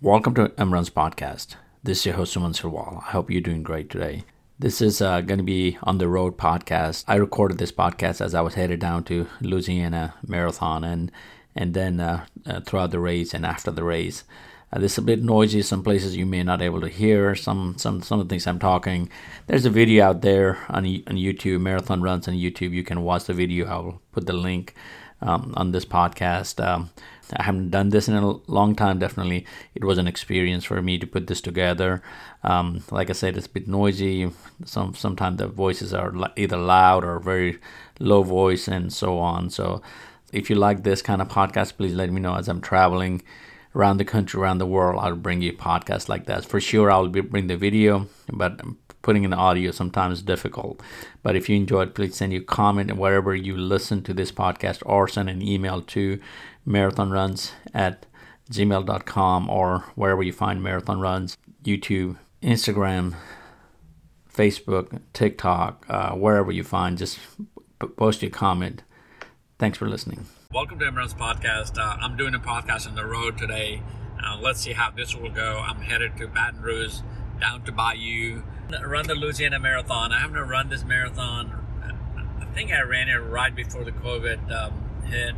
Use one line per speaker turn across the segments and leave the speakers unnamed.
Welcome to Emran's podcast. This is your host Suman Sirwal. I hope you're doing great today. This is uh, going to be on the road podcast. I recorded this podcast as I was headed down to Louisiana Marathon and and then uh, uh, throughout the race and after the race. Uh, this is a bit noisy. Some places you may not able to hear some some some of the things I'm talking. There's a video out there on on YouTube. Marathon runs on YouTube. You can watch the video. I will put the link um, on this podcast. Um, I haven't done this in a long time. Definitely, it was an experience for me to put this together. Um, like I said, it's a bit noisy. Some sometimes the voices are either loud or very low voice, and so on. So, if you like this kind of podcast, please let me know as I'm traveling around the country, around the world. I'll bring you podcasts like that for sure. I'll be, bring the video, but putting in the audio sometimes difficult. But if you enjoyed, please send you a comment wherever you listen to this podcast or send an email to marathonruns at gmail.com or wherever you find marathon runs, YouTube, Instagram, Facebook, TikTok, uh, wherever you find, just post your comment. Thanks for listening. Welcome to Emran's podcast. Uh, I'm doing a podcast on the road today. Uh, let's see how this will go. I'm headed to Baton Rouge, down to Bayou, run the Louisiana Marathon. I haven't run this marathon. I think I ran it right before the COVID um, hit,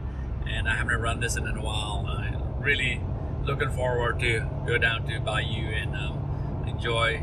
and I haven't run this in a while. Uh, really looking forward to go down to Bayou and um, enjoy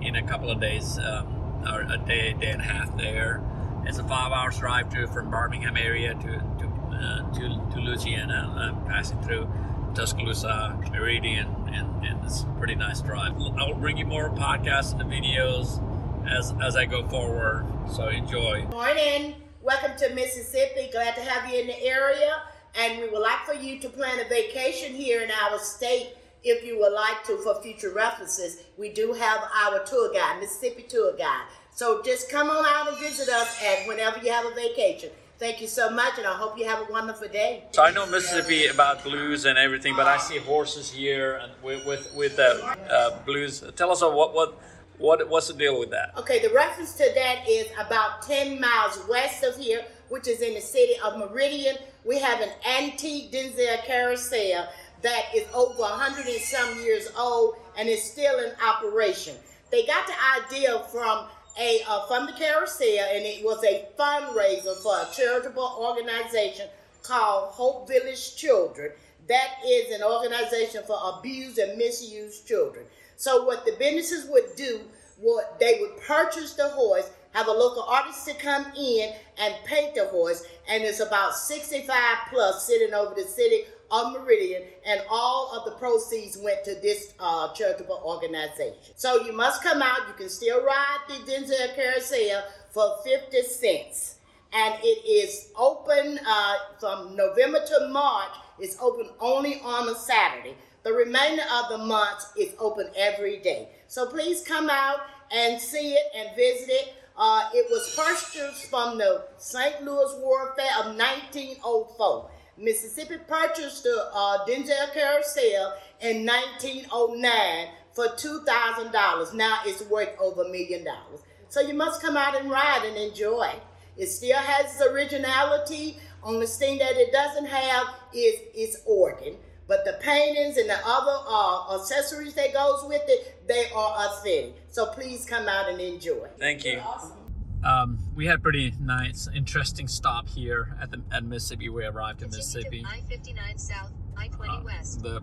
in a couple of days um, or a day, day and a half there. It's a five hours drive to from Birmingham area to to uh, to, to Louisiana. I'm passing through Tuscaloosa, Meridian, and, and it's a pretty nice drive. I'll bring you more podcasts and videos as, as I go forward. So enjoy.
Morning. Welcome to Mississippi. Glad to have you in the area. And we would like for you to plan a vacation here in our state if you would like to for future references. We do have our tour guide, Mississippi tour guide. So just come on out and visit us at whenever you have a vacation. Thank you so much, and I hope you have a wonderful day.
So I know Mississippi about blues and everything, but I see horses here and with with, with the uh, blues. Tell us what what what what's the deal with that?
Okay, the reference to that is about ten miles west of here, which is in the city of Meridian. We have an antique Dentzel carousel that is over 100 and some years old and is still in operation. They got the idea from a uh, from the carousel, and it was a fundraiser for a charitable organization called Hope Village Children. That is an organization for abused and misused children. So what the businesses would do, what they would purchase the horse, have a local artist to come in and paint the horse, and it's about 65 plus sitting over the city of Meridian, and all of the proceeds went to this uh, charitable organization. So you must come out. You can still ride the Dentzel Carousel for 50 cents. And it is open uh, from November to March. It's open only on a Saturday. The remainder of the month is open every day. So please come out and see it and visit it. Uh, it was purchased from the St. Louis World Fair of 1904. Mississippi purchased the uh, Dentzel Carousel in 1909 for $2,000. Now it's worth over a million dollars. So you must come out and ride and enjoy. It still has its originality. Only thing that it doesn't have is its organ. But the paintings and the other uh, accessories that goes with it, they are authentic. So please come out and enjoy.
Thank you. Awesome. Um, we had a pretty nice, interesting stop here at the at Mississippi. We arrived in Mississippi.
I fifty nine south, I twenty uh, west.
The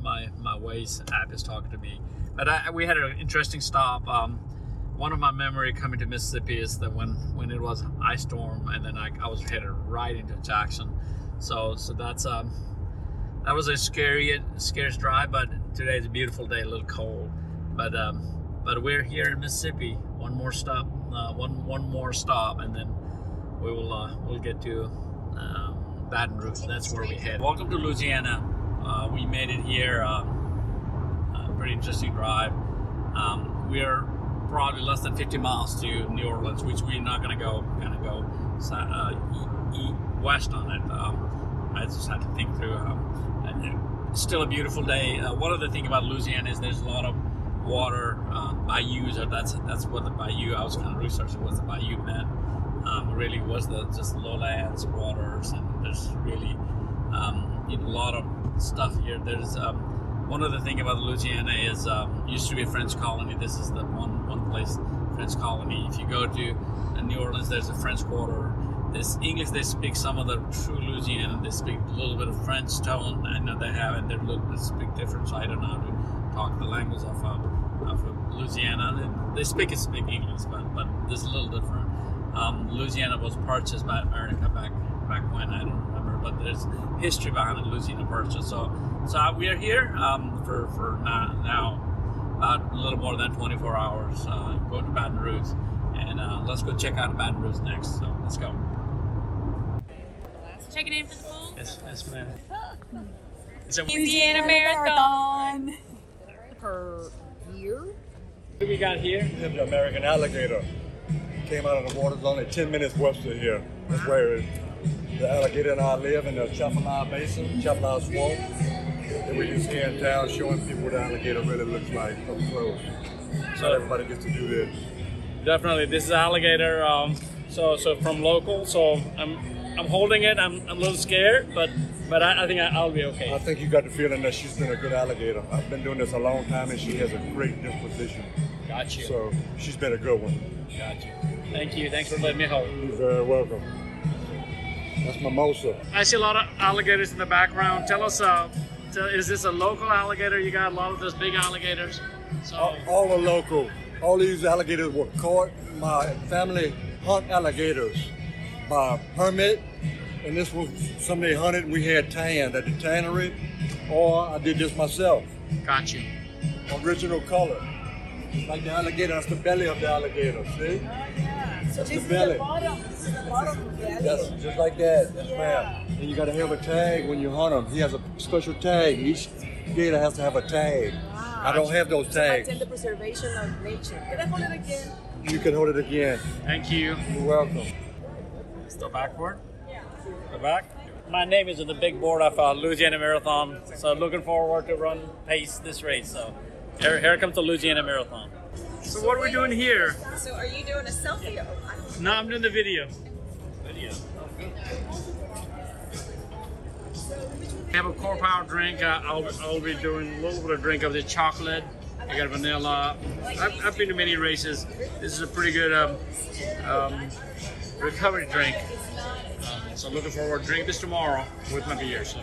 my my Waze app is talking to me, but I, we had an interesting stop. Um, one of my memory coming to Mississippi is that when when it was ice storm, and then I, I was headed right into Jackson. So so that's um that was a scary scariest drive, but today's a beautiful day, a little cold, but um but we're here in Mississippi. One more stop uh, one one more stop, and then we will uh, we'll get to um, Baton Rouge. That's where we head. Welcome to Louisiana. Uh, we made it here. Um, pretty interesting drive. Um, we are probably less than 50 miles to New Orleans, which we're not going to go. Kind of go uh, west on it. Um, I just had to think through. Um, still a beautiful day. Uh, one other thing about Louisiana is there's a lot of water uh, bayous, or that's that's what the bayou. I was kind of researching what the bayou meant. Um, really was the just lowlands waters, and there's really um, a lot of stuff here. There's um, one other thing about Louisiana is um, used to be a French colony. This is the one one place French colony. If you go to uh, New Orleans, there's a French Quarter. This English they speak some of the true Louisiana. They speak a little bit of French tone. I know they have it. They're a little bit speak different. So I don't know how to talk the language of um, of Louisiana. They, they speak and speak English, but but this is a little different. Um, Louisiana was purchased by America back back when I don't remember, but there's history behind the Louisiana purchase. So so we are here um, for for now, now about a little more than 24 hours. Uh, going to Baton Rouge, and uh, let's go check out Baton Rouge next. So let's go.
Checking in for the pool.
Yes, yes, ma'am. It's a
Louisiana Marathon.
per year.
what we got here.
The American alligator came out of the waters only 10 minutes west of here. That's where the alligator and I live in the Atchafalaya Basin, Atchafalaya Swamp. And we just here in town showing people what the alligator really looks like up close. So everybody gets to do this.
Definitely, this is alligator. Um, so so from local. So I'm I'm holding it. I'm, I'm a little scared, but but I, I think I, I'll be okay.
I think you got the feeling that she's been a good alligator. I've been doing this a long time and she has a great disposition.
Got you.
So she's been a good one.
Got you. Thank you. Thanks for letting me hold.
You're very welcome. That's Mimosa.
I see a lot of alligators in the background. Tell us, uh, tell, is this a local alligator? You got a lot of those big alligators. So
all, all the local, all these alligators were caught. My family hunt alligators by permit, and this was somebody hunted. We had tanned at the tannery, or I did this myself.
got you.
Original color, like the alligator. That's the belly of the alligator. See?
So
That's
this
the
is
belly.
the bottom. This is the bottom of the
That's
alligator.
just like that. Yes,
Yeah.
ma'am. And you got to have a tag when you hunt them. He has a special tag. Each gator has to have a tag. I don't have those tags.
Maintain the preservation of nature. Can I hold it again?
You can hold it again.
Thank you.
You're welcome.
Still backward? The back? My name is on the big board of uh, Louisiana Marathon, so looking forward to run pace this race. So here, here comes the Louisiana Marathon. So what are we doing here?
So are you doing a selfie? Or
No, I'm doing the video. Video. We have a core power drink. Uh, I'll, I'll be doing a little bit of drink of the chocolate. I got vanilla. I've, I've been to many races. This is a pretty good um, um, recovery drink. Um, so looking forward to drink this tomorrow with my beer. So.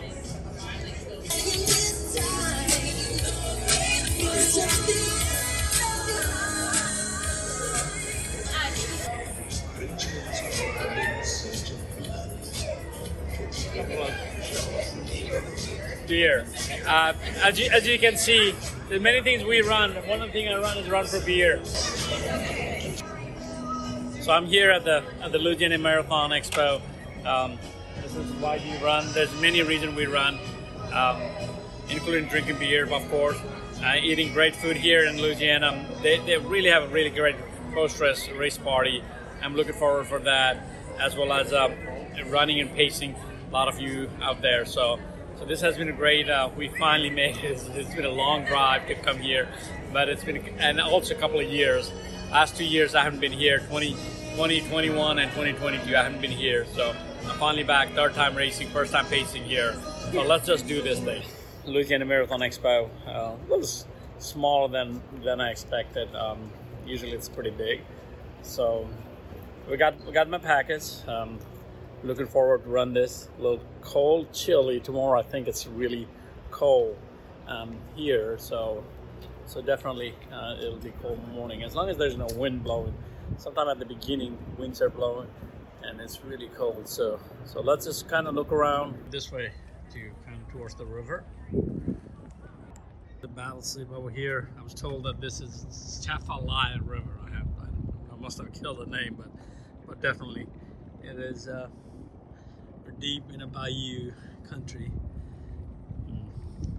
beer. Uh, as, you, as you can see, many things we run. One of the things I run is run for beer. So I'm here at the at the Louisiana Marathon Expo. Um, this is why we run. There's many reasons we run, um, including drinking beer, of course, uh, eating great food here in Louisiana. They, they really have a really great post-race race party. I'm looking forward for that, as well as um, running and pacing. A lot of you out there, so so this has been a great. Uh, we finally made it. It's, it's been a long drive to come here, but it's been and also a couple of years. Last two years I haven't been here. 20, 2021 and 2022 I haven't been here. So I'm finally back. Third time racing, first time pacing here. So let's just do this thing. Louisiana Marathon Expo. Uh, a little smaller than than I expected. Um, usually it's pretty big. So we got we got my packets. Um, looking forward to run this. A little cold, chilly tomorrow. I think it's really cold um, here. So so definitely uh, it'll be cold morning as long as there's no wind blowing. Sometime at the beginning, winds are blowing, and it's really cold. So so let's just kind of look around this way to kind of towards the river. The battle sleep over here. I was told that this is Chafalaya River. I have I, I must have killed the name, but but definitely it is. Uh, deep in a bayou country. Mm,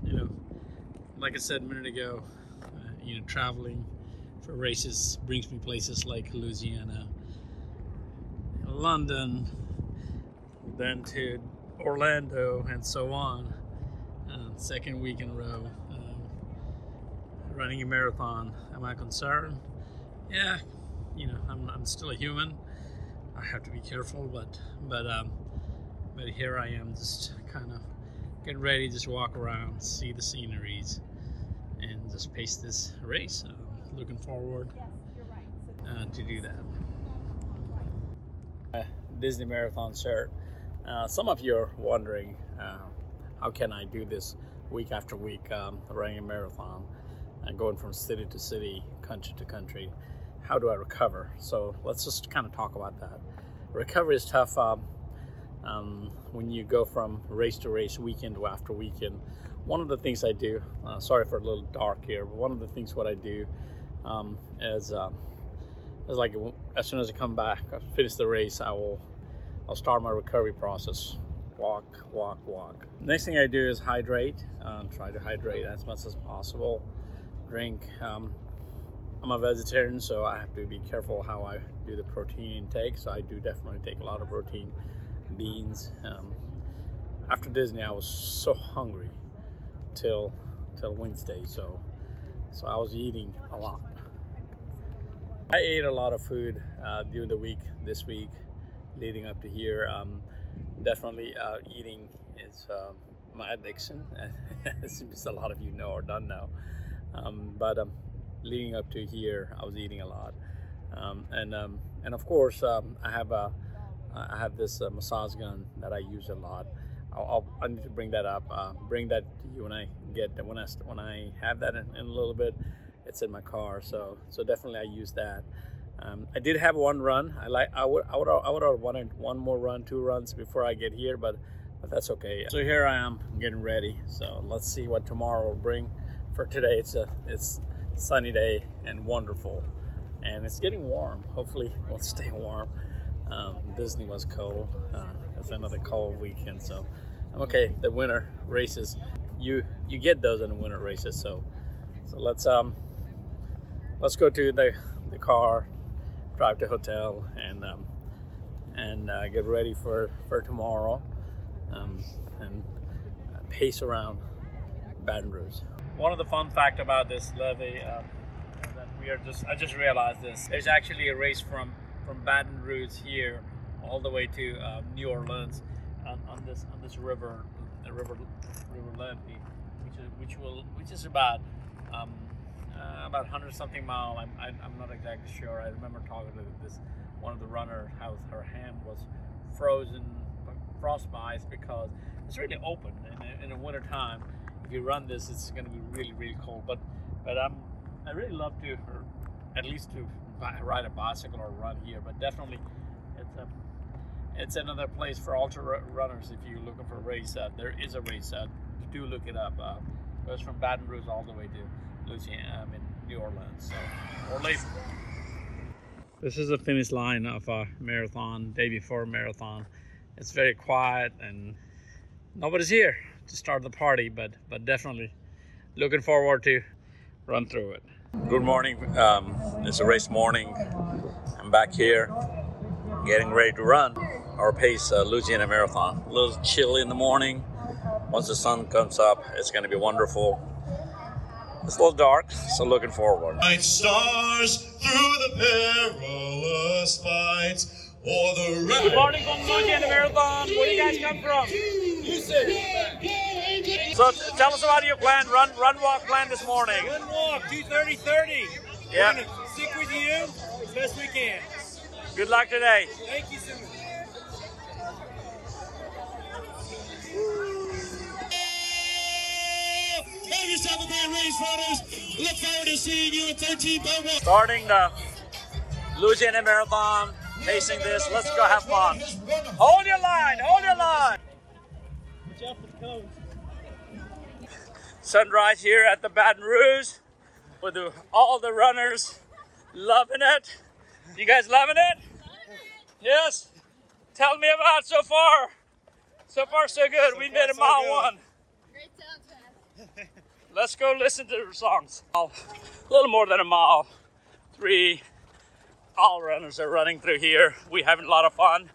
You know, like I said a minute ago, uh, you know, traveling for races brings me places like Louisiana, London, then to Orlando, and so on. Uh, second week in a row, um, running a marathon. Am I concerned? Yeah, you know, I'm, I'm still a human. I have to be careful, but but um, but here I am, just kind of getting ready, just walk around, see the sceneries. And just pace this race. Uh, looking forward uh, to do that. Uh, Disney Marathon shirt. Uh, some of you are wondering uh, how can I do this week after week, um, running a marathon and going from city to city, country to country. How do I recover? So let's just kind of talk about that. Recovery is tough um, um, when you go from race to race, weekend to after weekend. One of the things I do, uh, sorry for a little dark here, but one of the things what I do um, is, um, is like as soon as I come back, I finish the race, I will I'll start my recovery process. Walk, walk, walk. Next thing I do is hydrate. Um, try to hydrate as much as possible. Drink. Um, I'm a vegetarian, so I have to be careful how I do the protein intake. So I do definitely take a lot of protein, beans. Um, after Disney, I was so hungry till till Wednesday, so so I was eating a lot. I ate a lot of food uh, during the week this week leading up to here. Um, definitely uh, eating is uh, my addiction, as a lot of you know or don't know. Um, but um, leading up to here, I was eating a lot, um, and um, and of course um, I have a I have this uh, massage gun that I use a lot. I'll, I'll, i need to bring that up. Uh, bring that to you when I get when I when I have that in, in a little bit. It's in my car, so so definitely I use that. Um, I did have one run. I like. I would. I would. I would have wanted one more run, two runs before I get here, but but that's okay. So here I am, getting ready. So let's see what tomorrow will bring. For today, it's a it's sunny day and wonderful, and it's getting warm. Hopefully, we'll stay warm. Um, Disney was cold. Uh, it's another cold weekend, so I'm okay. The winter races, you you get those in the winter races. So so let's um let's go to the the car drive to hotel and um, and uh, get ready for for tomorrow um, and pace around Baton Rouge. One of the fun fact about this levee um, that we are just I just realized this. There's actually a race from from Baton Rouge here all the way to uh, New Orleans on, on, this on this river, the river river levee, which is which will which is about um, uh, about 100 something mile. I'm, I, I'm not exactly sure. I remember talking to this one of the runners how her hand was frozen, frostbite because it's really open in, in the winter time. If you run this, it's going to be really really cold. But but I'm I really love to, or at least to ride a bicycle or run here. But definitely, it's a it's another place for ultra runners. If you're looking for a race, uh, there is a race. Uh, do look it up. Uh, it goes from Baton Rouge all the way to Louisiana, I'm in New Orleans, so Orleans. This is the finish line of a marathon, day before marathon. It's very quiet and nobody's here to start the party, but but definitely looking forward to run through it. Good morning. Um, it's a race morning. I'm back here, getting ready to run our pace uh, Louisiana Marathon. A little chilly in the morning. Once the sun comes up, it's going to be wonderful. It's a little dark, so looking forward.
Night stars through the perilous fights. Or the
Good morning from Louisiana Marathon. Where do you guys come from? So t- tell us about your plan, run, run, walk plan this morning.
Run walk, do 30 30.
Yeah.
Stick with you as best we can.
Good luck today.
Thank you so much.
Have yourself a great race, runners. Look forward to seeing you at 13.1.
Starting the Louisiana Marathon, pacing this. Let's go have fun. Hold your line, hold your line.
Watch out for the cones.
Sunrise here at the Baton Rouge with the, all the runners loving it. You guys loving it? Yes? Tell me about so far. So far, so good. we made a
so
mile
good.
one. Let's go listen to the songs. A little more than a mile. Three. All runners are running through here. We having a lot of fun.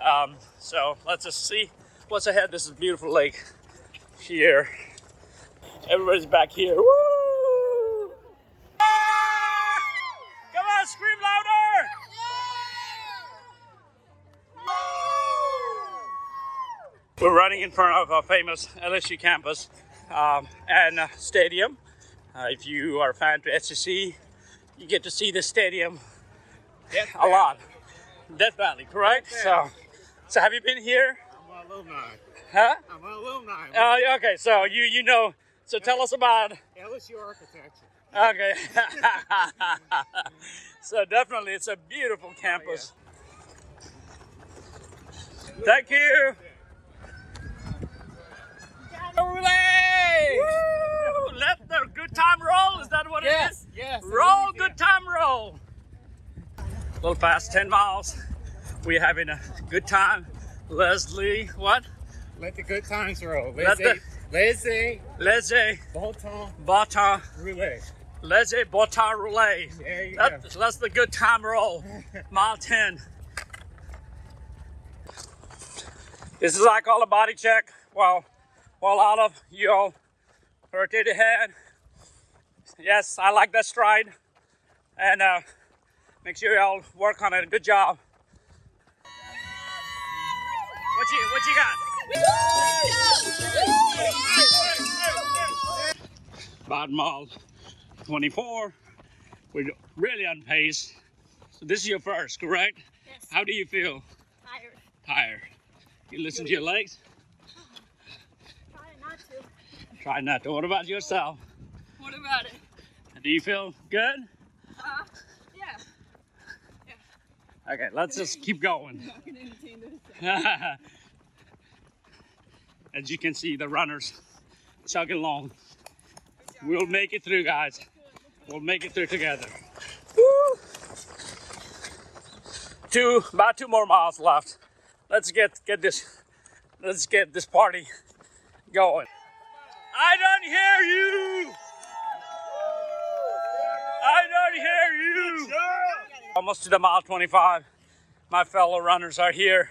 Um, so let's just see what's ahead. This is beautiful lake here. Everybody's back here. Woo! Come on, scream louder! We're running in front of a famous LSU campus um, and uh, stadium. Uh, if you are a fan to SEC, you get to see the stadium a lot. Death Valley, correct? So, so have you been here?
I'm an alumni.
Huh?
I'm an alumni.
Uh, okay, so you you know. So tell us about.
LSU architecture.
Okay. so definitely, it's a beautiful campus. Thank you. Woo! Let the good time roll. Is that what it is?
Yes.
Roll, good time roll. A little fast, 10 miles. We're having a good time. Leslie, what?
Let the good times roll.
Let the-
Laissez,
Leslie,
bon temps,
Bata,
rouler.
Leslie, Bata Relay.
There you
Let, let's the good time roll. Mile 10. This is like all a body check. While, while all of you all rotate ahead. Yes, I like that stride. And uh, make sure y'all work on it. Good job. What you, what you got? About mile 24. We're really on pace. So this is your first, correct?
Yes.
How do you feel?
Tired.
Tired. You listen to your legs?
Try not to.
What about yourself?
What about it?
Do you feel good?
Uh, yeah. yeah.
Okay, let's just keep going. As you can see, the runners chugging along. We'll make it through, guys. We'll make it through together. Woo! Two, about two more miles left. Let's get get this, let's get this party going. I don't hear you. I don't hear you. Almost to the mile 25. My fellow runners are here.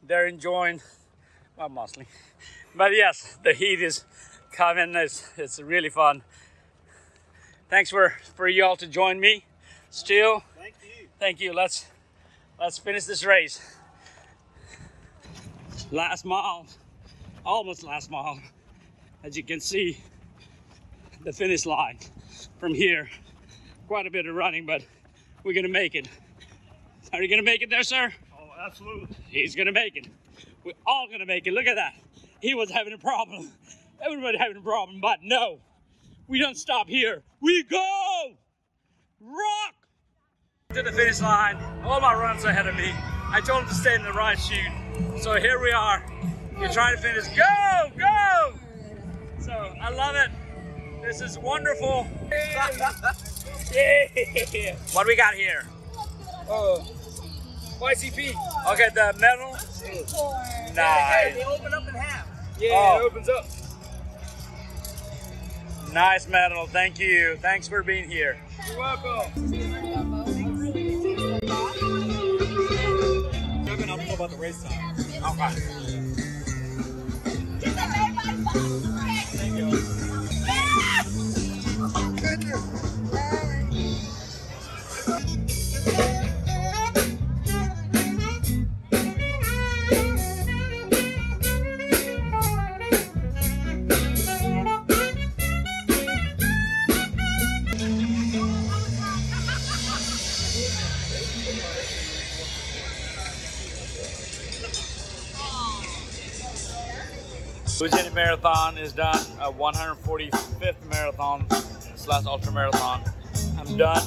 They're enjoying, well, mostly. But yes, the heat is coming. It's, it's really fun. Thanks for, for you all to join me. Still,
Thank you.
thank you. Let's let's finish this race. Last mile, almost last mile. As you can see, the finish line from here. Quite a bit of running, but we're gonna make it. Are you gonna make it there, sir?
Oh, absolutely.
He's gonna make it. We're all gonna make it. Look at that. He was having a problem. Everybody having a problem, but no, we don't stop here. We go! Rock! To the finish line. All my runs ahead of me. I told him to stay in the right chute. So here we are. You're trying to finish. Go! Go! So I love it. This is wonderful. yeah. What we got here?
Uh, oh, YCP.
Okay, the medal. Nice.
They open up in half.
Yeah,
Oh.
it opens up. Nice medal. Thank you. Thanks for being here.
You're welcome. Kevin, I don't know about the race time.
Okay. Louisiana Marathon is done. A 145th marathon slash ultra marathon. I'm done.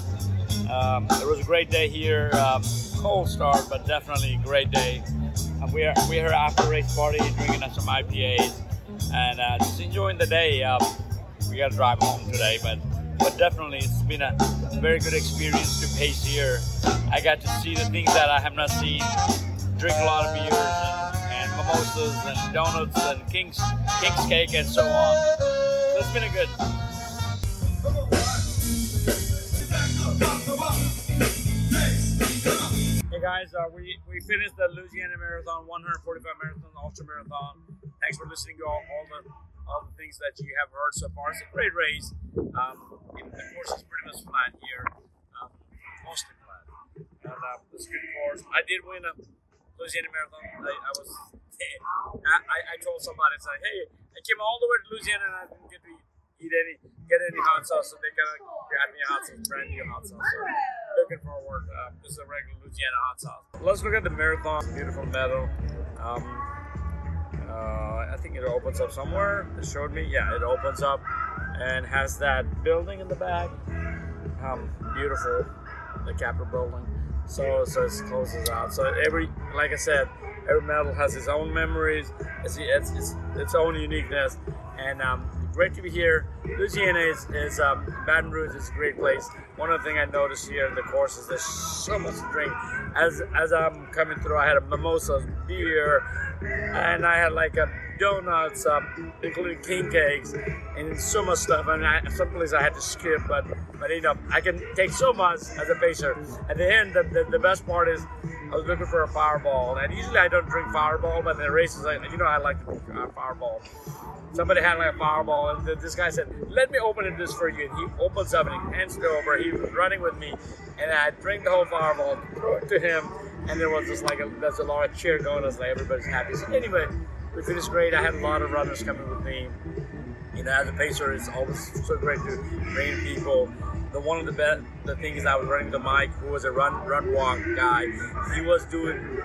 Um, it was a great day here. Um, cold start, but definitely a great day. Um, we are we are after race party, drinking some IPAs, and uh, just enjoying the day. Um, we got to drive home today, but but definitely it's been a very good experience to pace here. I got to see the things that I have not seen. Drink a lot of beers mimosas and donuts and king's king's cake and so on. It's been a good. Hey guys, uh, we, we finished the Louisiana Marathon, 145 marathon, ultra marathon. Thanks for listening to all, all the all the things that you have heard so far. It's a great race. Um, the course is pretty much flat here, um, mostly flat, and uh, it's a good course. I did win a Louisiana Marathon. I, I was I, I, told somebody it's like, hey, I came all the way to Louisiana and I didn't get to eat any get any hot sauce, so they kind of got me a hot sauce, brand new hot sauce. So looking forward. Um, this is a regular Louisiana hot sauce. Let's look at the marathon. Beautiful medal. Um, uh, I think it opens up somewhere. It showed me. Yeah, it opens up and has that building in the back. Um, beautiful, the Capitol building. So so it closes out. So every, like I said, every medal has its own memories, it's it's, it's, its own uniqueness, and um, great to be here. Louisiana is, is um, Baton Rouge is a great place. One of the things I noticed here in the course is there's so much to drink. As as I'm coming through, I had a mimosa, beer, and I had like a donuts, um, including king cakes, and so much stuff. And I, some places I had to skip, but but you know I can take so much as a pacer. At the end, the, the, the best part is I was looking for a Fireball, and usually I don't drink Fireball, but in the races, I, you know I like to drink uh, Fireball. Somebody had like a Fireball, and this guy said, "Let me open it this for you." And he opens up and he hands it over. He was running with me, and I drink the whole Fireball, threw it to him, and there was just like a, there's a lot of cheer going. It's like everybody's happy. So anyway, we finished great. I had a lot of runners coming with me. You know, as a pacer, it's always so great to bring people. The one of the best the things I was running to Mike, who was a run run walk guy. He was doing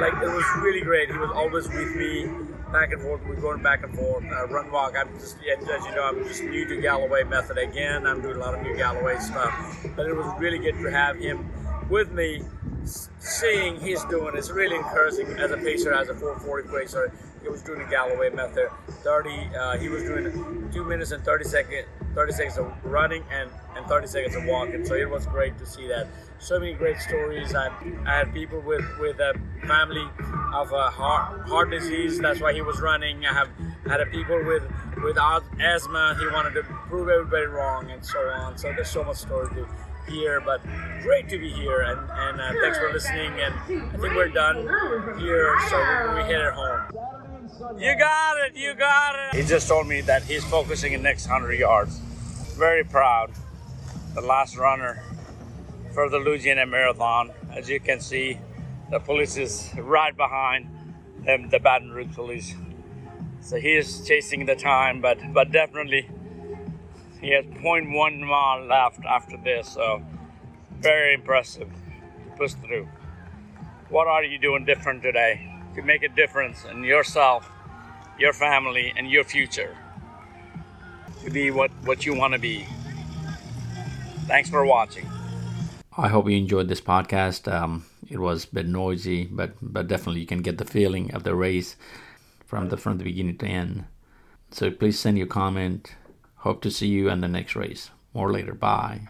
like it was really great. He was always with me, back and forth. We're going back and forth. Uh, run walk. I'm just as you know, I'm just new to Galloway method again. I'm doing a lot of new Galloway stuff, but it was really good to have him with me. Seeing he's doing it's really encouraging as a pacer, as a 440 pacer. He was doing a Galloway method. 30. Uh, he was doing two minutes and 30 second, 30 seconds of running and and 30 seconds of walking. So it was great to see that. So many great stories. I, I had people with with a family of a heart heart disease. That's why he was running. I have had a people with with asthma. He wanted to prove everybody wrong and so on. So there's so much story to hear, but great to be here. And and uh, thanks for listening. And I think we're done here. So we hit it home. You got it. You got it. He just told me that he's focusing in next 100 yards. Very proud. The last runner for the Louisiana Marathon. As you can see, the police is right behind him, the Baton Rouge police. So he is chasing the time, but but definitely he has 0.1 mile left after this. So very impressive. To push through. What are you doing different today to make a difference in yourself, your family, and your future? To be what, what you want to be. Thanks for watching.
I hope you enjoyed this podcast. Um, it was a bit noisy, but but definitely you can get the feeling of the race from the from the beginning to end. So please send your comment. Hope to see you in the next race. More later. Bye.